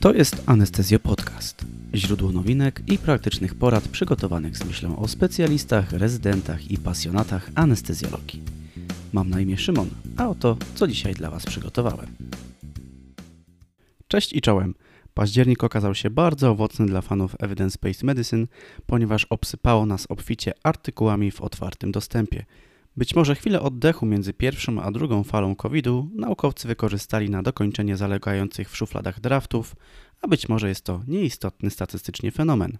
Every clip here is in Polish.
To jest Anestezjo Podcast. Źródło nowinek i praktycznych porad przygotowanych z myślą o specjalistach, rezydentach i pasjonatach anestezjologii. Mam na imię Szymon, a oto co dzisiaj dla Was przygotowałem. Cześć i czołem. Październik okazał się bardzo owocny dla fanów Evidence-Based Medicine, ponieważ obsypało nas obficie artykułami w otwartym dostępie – być może chwilę oddechu między pierwszą a drugą falą COVID-u naukowcy wykorzystali na dokończenie zalegających w szufladach draftów, a być może jest to nieistotny statystycznie fenomen.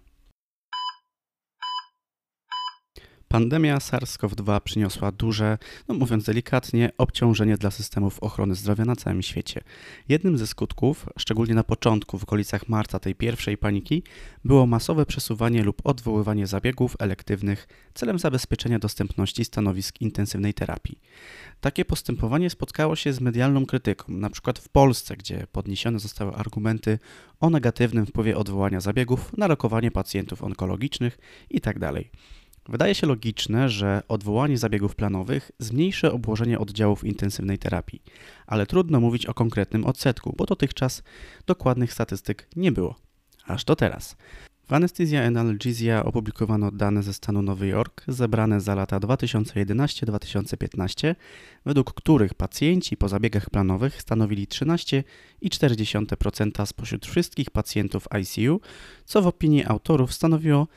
Pandemia SARS-CoV-2 przyniosła duże, no mówiąc delikatnie, obciążenie dla systemów ochrony zdrowia na całym świecie. Jednym ze skutków, szczególnie na początku, w okolicach marca tej pierwszej paniki, było masowe przesuwanie lub odwoływanie zabiegów elektywnych celem zabezpieczenia dostępności stanowisk intensywnej terapii. Takie postępowanie spotkało się z medialną krytyką, na przykład w Polsce, gdzie podniesione zostały argumenty o negatywnym wpływie odwołania zabiegów na rokowanie pacjentów onkologicznych itd. Wydaje się logiczne, że odwołanie zabiegów planowych zmniejszy obłożenie oddziałów intensywnej terapii, ale trudno mówić o konkretnym odsetku, bo dotychczas dokładnych statystyk nie było. Aż do teraz. W Anesthesia and Analgesia opublikowano dane ze stanu Nowy Jork, zebrane za lata 2011-2015, według których pacjenci po zabiegach planowych stanowili 13,4% spośród wszystkich pacjentów ICU, co w opinii autorów stanowiło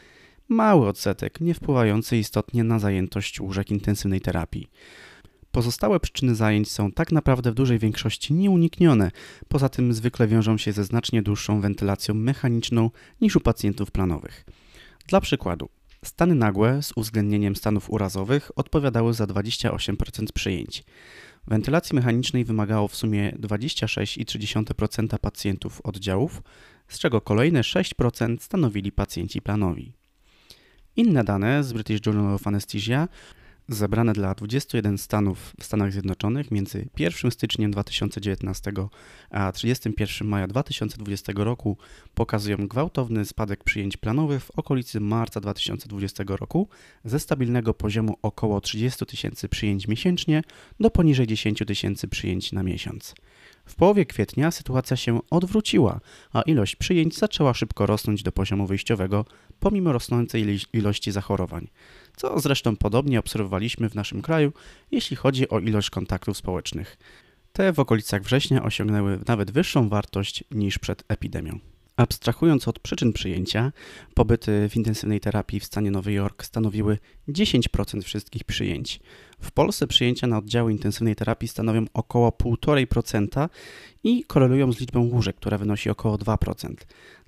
mały odsetek, nie wpływający istotnie na zajętość łóżek intensywnej terapii. Pozostałe przyczyny zajęć są tak naprawdę w dużej większości nieuniknione, poza tym zwykle wiążą się ze znacznie dłuższą wentylacją mechaniczną niż u pacjentów planowych. Dla przykładu, stany nagłe z uwzględnieniem stanów urazowych odpowiadały za 28% przyjęć. Wentylacji mechanicznej wymagało w sumie 26,3% pacjentów oddziałów, z czego kolejne 6% stanowili pacjenci planowi. Inne dane z British Journal of Anesthesia zebrane dla 21 stanów w Stanach Zjednoczonych między 1 stycznia 2019 a 31 maja 2020 roku pokazują gwałtowny spadek przyjęć planowych w okolicy marca 2020 roku ze stabilnego poziomu około 30 tysięcy przyjęć miesięcznie do poniżej 10 tysięcy przyjęć na miesiąc. W połowie kwietnia sytuacja się odwróciła, a ilość przyjęć zaczęła szybko rosnąć do poziomu wyjściowego, pomimo rosnącej ilości zachorowań, co zresztą podobnie obserwowaliśmy w naszym kraju, jeśli chodzi o ilość kontaktów społecznych. Te w okolicach września osiągnęły nawet wyższą wartość niż przed epidemią. Abstrahując od przyczyn przyjęcia, pobyty w intensywnej terapii w stanie Nowy Jork stanowiły 10% wszystkich przyjęć. W Polsce przyjęcia na oddziały intensywnej terapii stanowią około 1,5% i korelują z liczbą łóżek, która wynosi około 2%.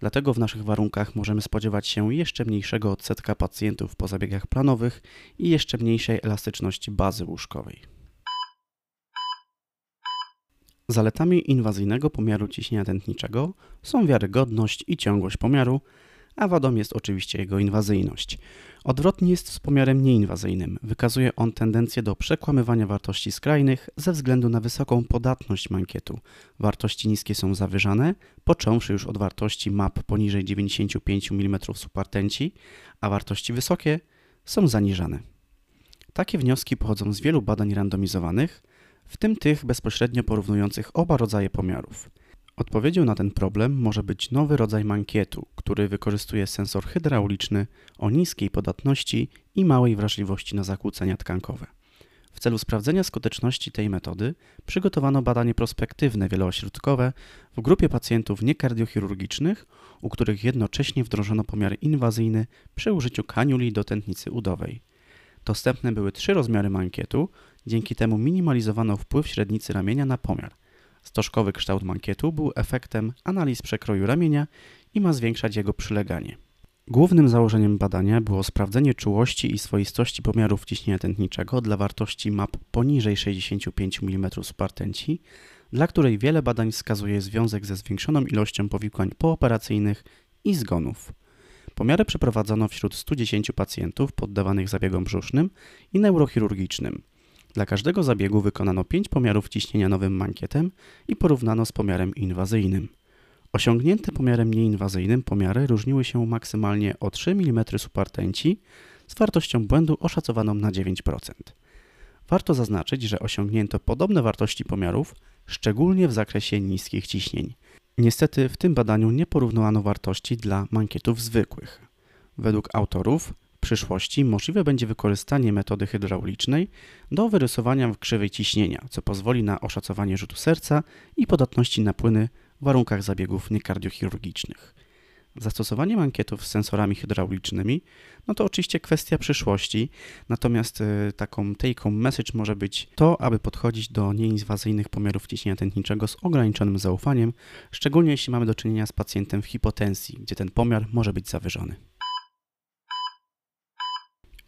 Dlatego w naszych warunkach możemy spodziewać się jeszcze mniejszego odsetka pacjentów po zabiegach planowych i jeszcze mniejszej elastyczności bazy łóżkowej. Zaletami inwazyjnego pomiaru ciśnienia tętniczego są wiarygodność i ciągłość pomiaru, a wadą jest oczywiście jego inwazyjność. Odwrotnie jest z pomiarem nieinwazyjnym. Wykazuje on tendencję do przekłamywania wartości skrajnych ze względu na wysoką podatność mankietu. Wartości niskie są zawyżane, począwszy już od wartości MAP poniżej 95 mm supertenci, a wartości wysokie są zaniżane. Takie wnioski pochodzą z wielu badań randomizowanych, w tym tych bezpośrednio porównujących oba rodzaje pomiarów. Odpowiedzią na ten problem może być nowy rodzaj mankietu, który wykorzystuje sensor hydrauliczny o niskiej podatności i małej wrażliwości na zakłócenia tkankowe. W celu sprawdzenia skuteczności tej metody przygotowano badanie prospektywne wieloośrodkowe w grupie pacjentów niekardiochirurgicznych, u których jednocześnie wdrożono pomiar inwazyjny przy użyciu kaniuli do tętnicy udowej. Dostępne były trzy rozmiary mankietu, dzięki temu minimalizowano wpływ średnicy ramienia na pomiar. Stożkowy kształt mankietu był efektem analiz przekroju ramienia i ma zwiększać jego przyleganie. Głównym założeniem badania było sprawdzenie czułości i swoistości pomiarów ciśnienia tętniczego dla wartości map poniżej 65 mm supertenci, dla której wiele badań wskazuje związek ze zwiększoną ilością powikłań pooperacyjnych i zgonów. Pomiary przeprowadzono wśród 110 pacjentów poddawanych zabiegom brzusznym i neurochirurgicznym. Dla każdego zabiegu wykonano 5 pomiarów ciśnienia nowym mankietem i porównano z pomiarem inwazyjnym. Osiągnięte pomiarem nieinwazyjnym pomiary różniły się maksymalnie o 3 mm supertenci z wartością błędu oszacowaną na 9%. Warto zaznaczyć, że osiągnięto podobne wartości pomiarów, szczególnie w zakresie niskich ciśnień. Niestety w tym badaniu nie porównano wartości dla mankietów zwykłych. Według autorów przyszłości możliwe będzie wykorzystanie metody hydraulicznej do wyrysowania w krzywej ciśnienia, co pozwoli na oszacowanie rzutu serca i podatności na płyny w warunkach zabiegów niekardiochirurgicznych. Zastosowanie mankietów z sensorami hydraulicznymi, no to oczywiście kwestia przyszłości, natomiast y, taką take-home message może być to, aby podchodzić do nieinwazyjnych pomiarów ciśnienia tętniczego z ograniczonym zaufaniem, szczególnie jeśli mamy do czynienia z pacjentem w hipotensji, gdzie ten pomiar może być zawyżony.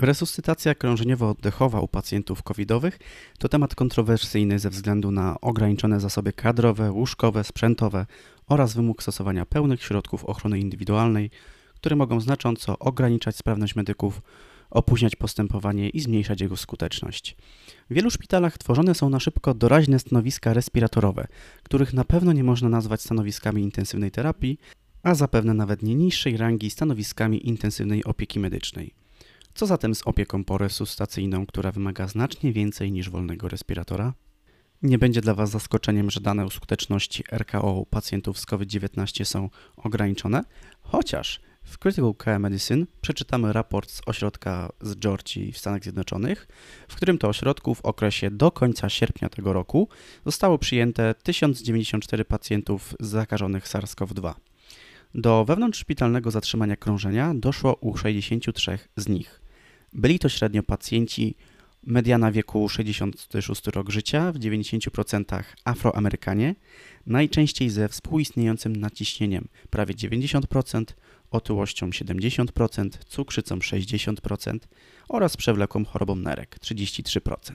Resuscytacja krążeniowo-oddechowa u pacjentów covidowych to temat kontrowersyjny ze względu na ograniczone zasoby kadrowe, łóżkowe, sprzętowe oraz wymóg stosowania pełnych środków ochrony indywidualnej, które mogą znacząco ograniczać sprawność medyków, opóźniać postępowanie i zmniejszać jego skuteczność. W wielu szpitalach tworzone są na szybko doraźne stanowiska respiratorowe, których na pewno nie można nazwać stanowiskami intensywnej terapii, a zapewne nawet nie niższej rangi stanowiskami intensywnej opieki medycznej. Co zatem z opieką poresuscytacyjną, która wymaga znacznie więcej niż wolnego respiratora? Nie będzie dla Was zaskoczeniem, że dane o skuteczności RKO u pacjentów z COVID-19 są ograniczone, chociaż w Critical Care Medicine przeczytamy raport z ośrodka z Georgii w Stanach Zjednoczonych, w którym to ośrodku w okresie do końca sierpnia tego roku zostało przyjęte 1094 pacjentów zakażonych SARS-CoV-2. Do wewnątrzszpitalnego zatrzymania krążenia doszło u 63 z nich. Byli to średnio pacjenci mediana wieku 66 rok życia, w 90% Afroamerykanie, najczęściej ze współistniejącym naciśnieniem prawie 90%, otyłością 70%, cukrzycą 60% oraz przewlekłą chorobą nerek 33%.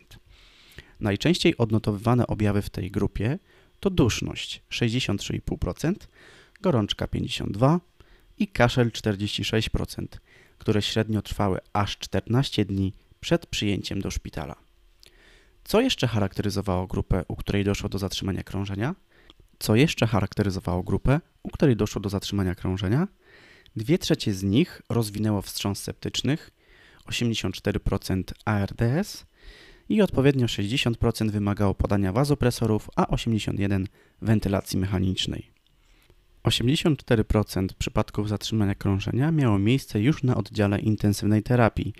Najczęściej odnotowywane objawy w tej grupie to duszność 63,5%, gorączka 52% i kaszel 46%, które średnio trwały aż 14 dni przed przyjęciem do szpitala. Co jeszcze charakteryzowało grupę, u której doszło do zatrzymania krążenia? Co jeszcze charakteryzowało grupę, u której doszło do zatrzymania krążenia? Dwie trzecie z nich rozwinęło wstrząs septycznych, 84% ARDS i odpowiednio 60% wymagało podania wazopresorów, a 81% wentylacji mechanicznej. 84% przypadków zatrzymania krążenia miało miejsce już na oddziale intensywnej terapii,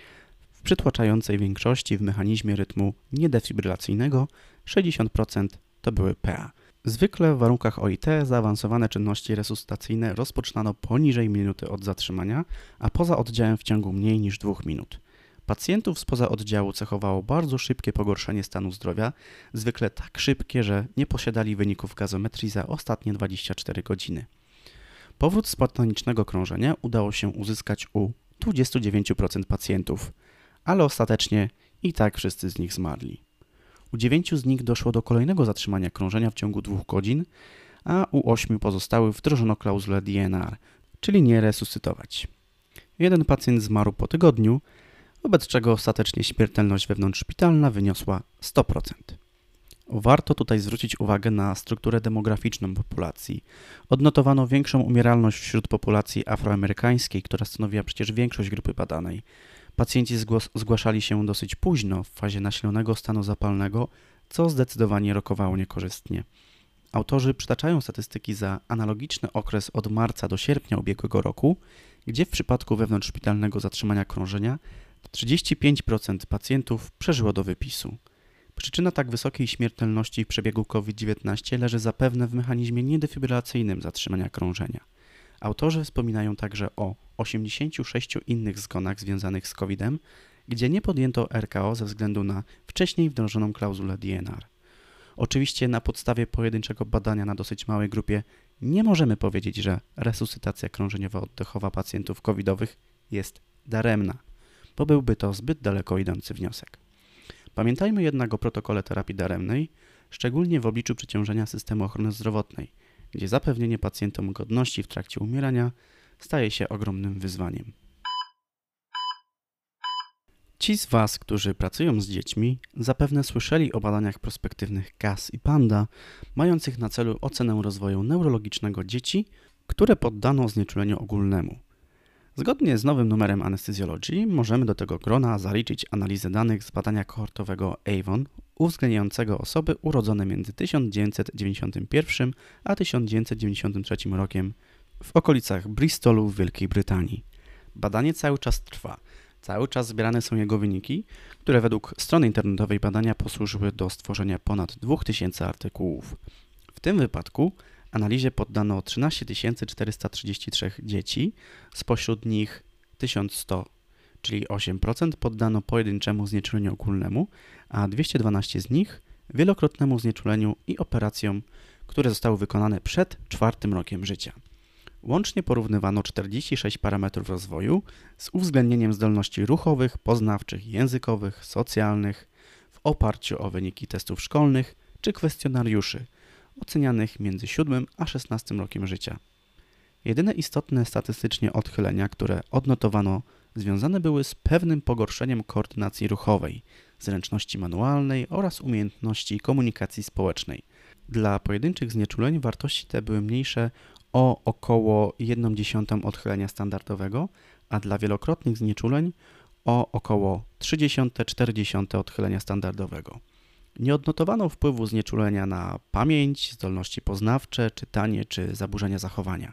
w przytłaczającej większości w mechanizmie rytmu niedefibrylacyjnego 60% to były PA. Zwykle w warunkach OIT zaawansowane czynności resuscytacyjne rozpoczynano poniżej minuty od zatrzymania, a poza oddziałem w ciągu mniej niż dwóch minut. Pacjentów spoza oddziału cechowało bardzo szybkie pogorszenie stanu zdrowia, zwykle tak szybkie, że nie posiadali wyników gazometrii za ostatnie 24 godziny. Powrót spontanicznego krążenia udało się uzyskać u 29% pacjentów, ale ostatecznie i tak wszyscy z nich zmarli. U 9 z nich doszło do kolejnego zatrzymania krążenia w ciągu dwóch godzin, a u 8 pozostałych wdrożono klauzulę DNR, czyli nie resuscytować. Jeden pacjent zmarł po tygodniu, wobec czego ostatecznie śmiertelność wewnątrzszpitalna wyniosła 100%. Warto tutaj zwrócić uwagę na strukturę demograficzną populacji. Odnotowano większą umieralność wśród populacji afroamerykańskiej, która stanowiła przecież większość grupy badanej. Pacjenci zgłaszali się dosyć późno, w fazie nasilonego stanu zapalnego, co zdecydowanie rokowało niekorzystnie. Autorzy przytaczają statystyki za analogiczny okres od marca do sierpnia ubiegłego roku, gdzie w przypadku wewnątrzszpitalnego zatrzymania krążenia 35% pacjentów przeżyło do wypisu. Przyczyna tak wysokiej śmiertelności w przebiegu COVID-19 leży zapewne w mechanizmie niedefibrylacyjnym zatrzymania krążenia. Autorzy wspominają także o 86 innych zgonach związanych z COVID-em, gdzie nie podjęto RKO ze względu na wcześniej wdrożoną klauzulę DNR. Oczywiście na podstawie pojedynczego badania na dosyć małej grupie nie możemy powiedzieć, że resuscytacja krążeniowo-oddechowa pacjentów covidowych jest daremna bo byłby to zbyt daleko idący wniosek. Pamiętajmy jednak o protokole terapii daremnej, szczególnie w obliczu przeciążenia systemu ochrony zdrowotnej, gdzie zapewnienie pacjentom godności w trakcie umierania staje się ogromnym wyzwaniem. Ci z Was, którzy pracują z dziećmi, zapewne słyszeli o badaniach prospektywnych CAS i PANDA, mających na celu ocenę rozwoju neurologicznego dzieci, które poddano znieczuleniu ogólnemu – Zgodnie z nowym numerem Anesthesiology możemy do tego grona zaliczyć analizę danych z badania kohortowego AVON uwzględniającego osoby urodzone między 1991 a 1993 rokiem w okolicach Bristolu w Wielkiej Brytanii. Badanie cały czas trwa. Cały czas zbierane są jego wyniki, które według strony internetowej badania posłużyły do stworzenia ponad 2000 artykułów. W tym wypadku analizie poddano 13 433 dzieci, spośród nich 1100, czyli 8% poddano pojedynczemu znieczuleniu ogólnemu, a 212 z nich wielokrotnemu znieczuleniu i operacjom, które zostały wykonane przed czwartym rokiem życia. Łącznie porównywano 46 parametrów rozwoju z uwzględnieniem zdolności ruchowych, poznawczych, językowych, socjalnych w oparciu o wyniki testów szkolnych czy kwestionariuszy ocenianych między 7 a 16 rokiem życia. Jedyne istotne statystycznie odchylenia, które odnotowano, związane były z pewnym pogorszeniem koordynacji ruchowej, zręczności manualnej oraz umiejętności komunikacji społecznej. Dla pojedynczych znieczuleń wartości te były mniejsze o około 1,1 odchylenia standardowego, a dla wielokrotnych znieczuleń o około 0,3-0,4 odchylenia standardowego. Nie odnotowano wpływu znieczulenia na pamięć, zdolności poznawcze, czytanie czy zaburzenia zachowania.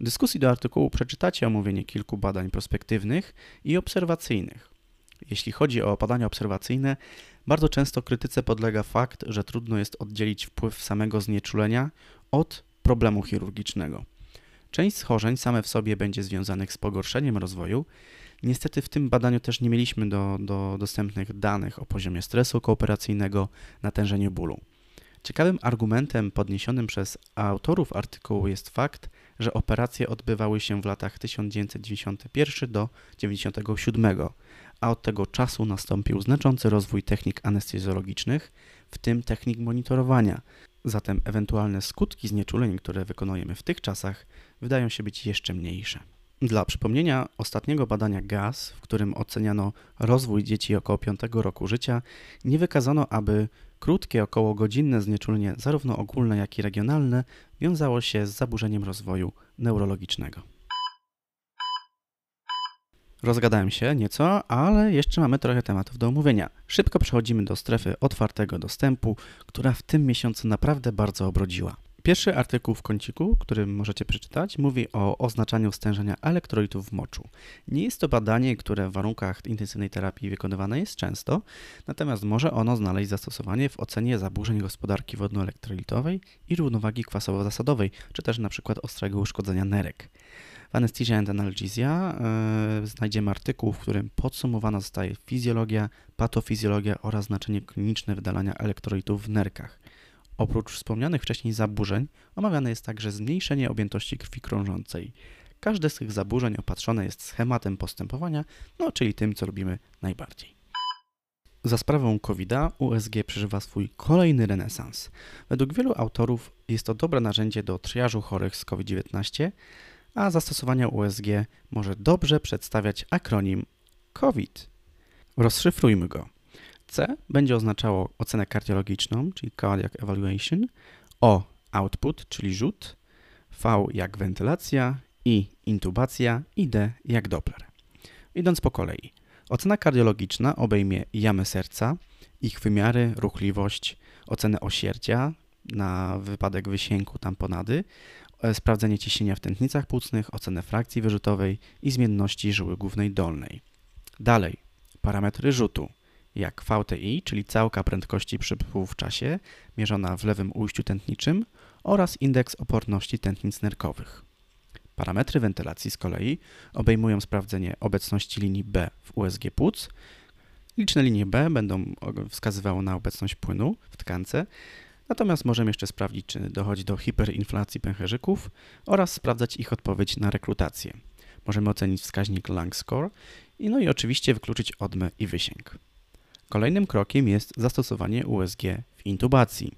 W dyskusji do artykułu przeczytacie omówienie kilku badań prospektywnych i obserwacyjnych. Jeśli chodzi o badania obserwacyjne, bardzo często krytyce podlega fakt, że trudno jest oddzielić wpływ samego znieczulenia od problemu chirurgicznego. Część schorzeń same w sobie będzie związanych z pogorszeniem rozwoju. Niestety w tym badaniu też nie mieliśmy do, do dostępnych danych o poziomie stresu kooperacyjnego, natężeniu bólu. Ciekawym argumentem podniesionym przez autorów artykułu jest fakt, że operacje odbywały się w latach 1991 do 1997, a od tego czasu nastąpił znaczący rozwój technik anestezjologicznych, w tym technik monitorowania. Zatem ewentualne skutki znieczuleń, które wykonujemy w tych czasach, wydają się być jeszcze mniejsze. Dla przypomnienia ostatniego badania GAS, w którym oceniano rozwój dzieci około 5 roku życia, nie wykazano, aby krótkie, około godzinne znieczulenie, zarówno ogólne, jak i regionalne, wiązało się z zaburzeniem rozwoju neurologicznego. Rozgadałem się nieco, ale jeszcze mamy trochę tematów do omówienia. Szybko przechodzimy do strefy otwartego dostępu, która w tym miesiącu naprawdę bardzo obrodziła. Pierwszy artykuł w kąciku, który możecie przeczytać, mówi o oznaczaniu stężenia elektrolitów w moczu. Nie jest to badanie, które w warunkach intensywnej terapii wykonywane jest często, natomiast może ono znaleźć zastosowanie w ocenie zaburzeń gospodarki wodnoelektrolitowej i równowagi kwasowo-zasadowej, czy też np. ostrego uszkodzenia nerek. W Anesthesia and Analgesia yy, znajdziemy artykuł, w którym podsumowana zostaje fizjologia, patofizjologia oraz znaczenie kliniczne wydalania elektrolitów w nerkach. Oprócz wspomnianych wcześniej zaburzeń, omawiane jest także zmniejszenie objętości krwi krążącej. Każde z tych zaburzeń opatrzone jest schematem postępowania, no czyli tym, co robimy najbardziej. Za sprawą COVID-a USG przeżywa swój kolejny renesans. Według wielu autorów jest to dobre narzędzie do triażu chorych z COVID-19, a zastosowanie USG może dobrze przedstawiać akronim COVID. Rozszyfrujmy go. C będzie oznaczało ocenę kardiologiczną, czyli cardiac evaluation, O output, czyli rzut, V jak wentylacja, I intubacja i D jak Doppler. Idąc po kolei. Ocena kardiologiczna obejmie jamy serca, ich wymiary, ruchliwość, ocenę osierdzia na wypadek wysięku tamponady, e, sprawdzenie ciśnienia w tętnicach płucnych, ocenę frakcji wyrzutowej i zmienności żyły głównej dolnej. Dalej, parametry rzutu jak VTI, czyli całka prędkości przepływu w czasie, mierzona w lewym ujściu tętniczym oraz indeks oporności tętnic nerkowych. Parametry wentylacji z kolei obejmują sprawdzenie obecności linii B w USG płuc. Liczne linie B będą wskazywały na obecność płynu w tkance, natomiast możemy jeszcze sprawdzić, czy dochodzi do hiperinflacji pęcherzyków oraz sprawdzać ich odpowiedź na rekrutację. Możemy ocenić wskaźnik lung score i no i oczywiście wykluczyć odmę i wysięg. Kolejnym krokiem jest zastosowanie USG w intubacji,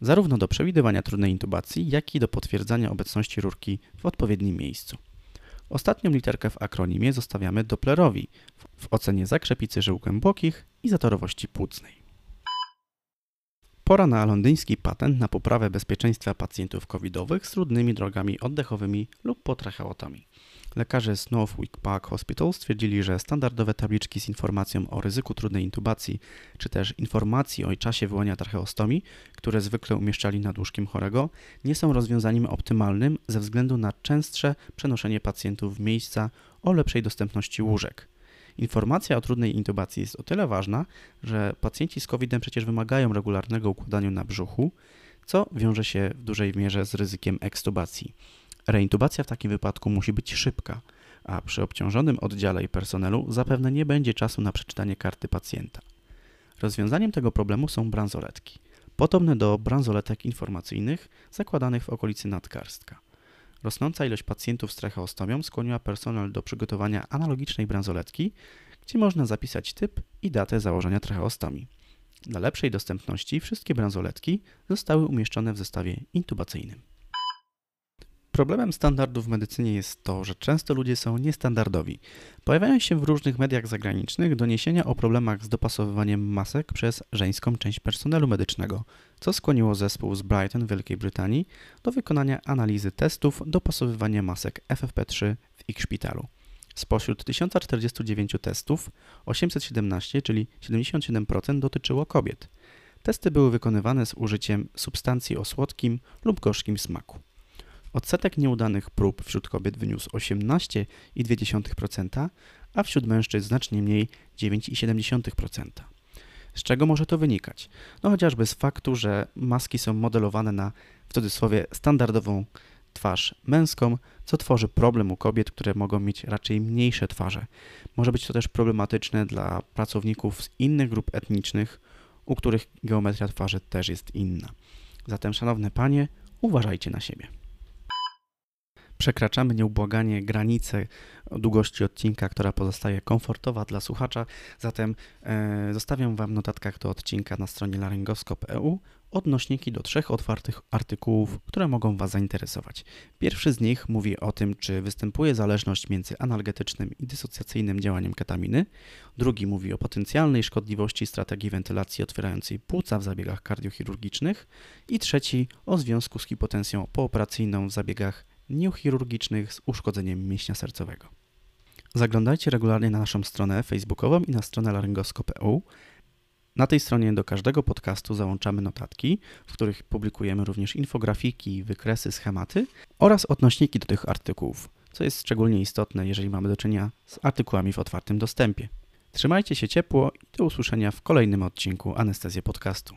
zarówno do przewidywania trudnej intubacji, jak i do potwierdzania obecności rurki w odpowiednim miejscu. Ostatnią literkę w akronimie zostawiamy Dopplerowi w ocenie zakrzepicy żył głębokich i zatorowości płucnej. Pora na londyński patent na poprawę bezpieczeństwa pacjentów covidowych z trudnymi drogami oddechowymi lub potracheotomii. Lekarze z Northwick Park Hospital stwierdzili, że standardowe tabliczki z informacją o ryzyku trudnej intubacji, czy też informacji o czasie wyłania tracheostomii, które zwykle umieszczali nad łóżkiem chorego, nie są rozwiązaniem optymalnym ze względu na częstsze przenoszenie pacjentów w miejsca o lepszej dostępności łóżek. Informacja o trudnej intubacji jest o tyle ważna, że pacjenci z COVID-em przecież wymagają regularnego układania na brzuchu, co wiąże się w dużej mierze z ryzykiem ekstubacji. Reintubacja w takim wypadku musi być szybka, a przy obciążonym oddziale i personelu zapewne nie będzie czasu na przeczytanie karty pacjenta. Rozwiązaniem tego problemu są bransoletki, podobne do bransoletek informacyjnych zakładanych w okolicy nadgarstka. Rosnąca ilość pacjentów z tracheostomią skłoniła personel do przygotowania analogicznej bransoletki, gdzie można zapisać typ i datę założenia tracheostomii. Dla lepszej dostępności wszystkie bransoletki zostały umieszczone w zestawie intubacyjnym. Problemem standardów w medycynie jest to, że często ludzie są niestandardowi. Pojawiają się w różnych mediach zagranicznych doniesienia o problemach z dopasowywaniem masek przez żeńską część personelu medycznego, co skłoniło zespół z Brighton w Wielkiej Brytanii do wykonania analizy testów dopasowywania masek FFP3 w ich szpitalu. Spośród 1049 testów 817, czyli 77% dotyczyło kobiet. Testy były wykonywane z użyciem substancji o słodkim lub gorzkim smaku. Odsetek nieudanych prób wśród kobiet wyniósł 18,2%, a wśród mężczyzn znacznie mniej 9,7%. Z czego może to wynikać? No chociażby z faktu, że maski są modelowane na w cudzysłowie standardową twarz męską, co tworzy problem u kobiet, które mogą mieć raczej mniejsze twarze. Może być to też problematyczne dla pracowników z innych grup etnicznych, u których geometria twarzy też jest inna. Zatem, szanowne panie, uważajcie na siebie przekraczamy nieubłaganie granicę długości odcinka, która pozostaje komfortowa dla słuchacza. Zatem e, zostawiam Wam w notatkach do odcinka na stronie laryngoskop.eu odnośniki do trzech otwartych artykułów, które mogą Was zainteresować. Pierwszy z nich mówi o tym, czy występuje zależność między analgetycznym i dysocjacyjnym działaniem ketaminy. Drugi mówi o potencjalnej szkodliwości strategii wentylacji otwierającej płuca w zabiegach kardiochirurgicznych. I trzeci o związku z hipotensją pooperacyjną w zabiegach nieuchirurgicznych z uszkodzeniem mięśnia sercowego. Zaglądajcie regularnie na naszą stronę facebookową i na stronę laryngoskop.eu. Na tej stronie do każdego podcastu załączamy notatki, w których publikujemy również infografiki, wykresy, schematy oraz odnośniki do tych artykułów, co jest szczególnie istotne, jeżeli mamy do czynienia z artykułami w otwartym dostępie. Trzymajcie się ciepło i do usłyszenia w kolejnym odcinku Anestezję Podcastu.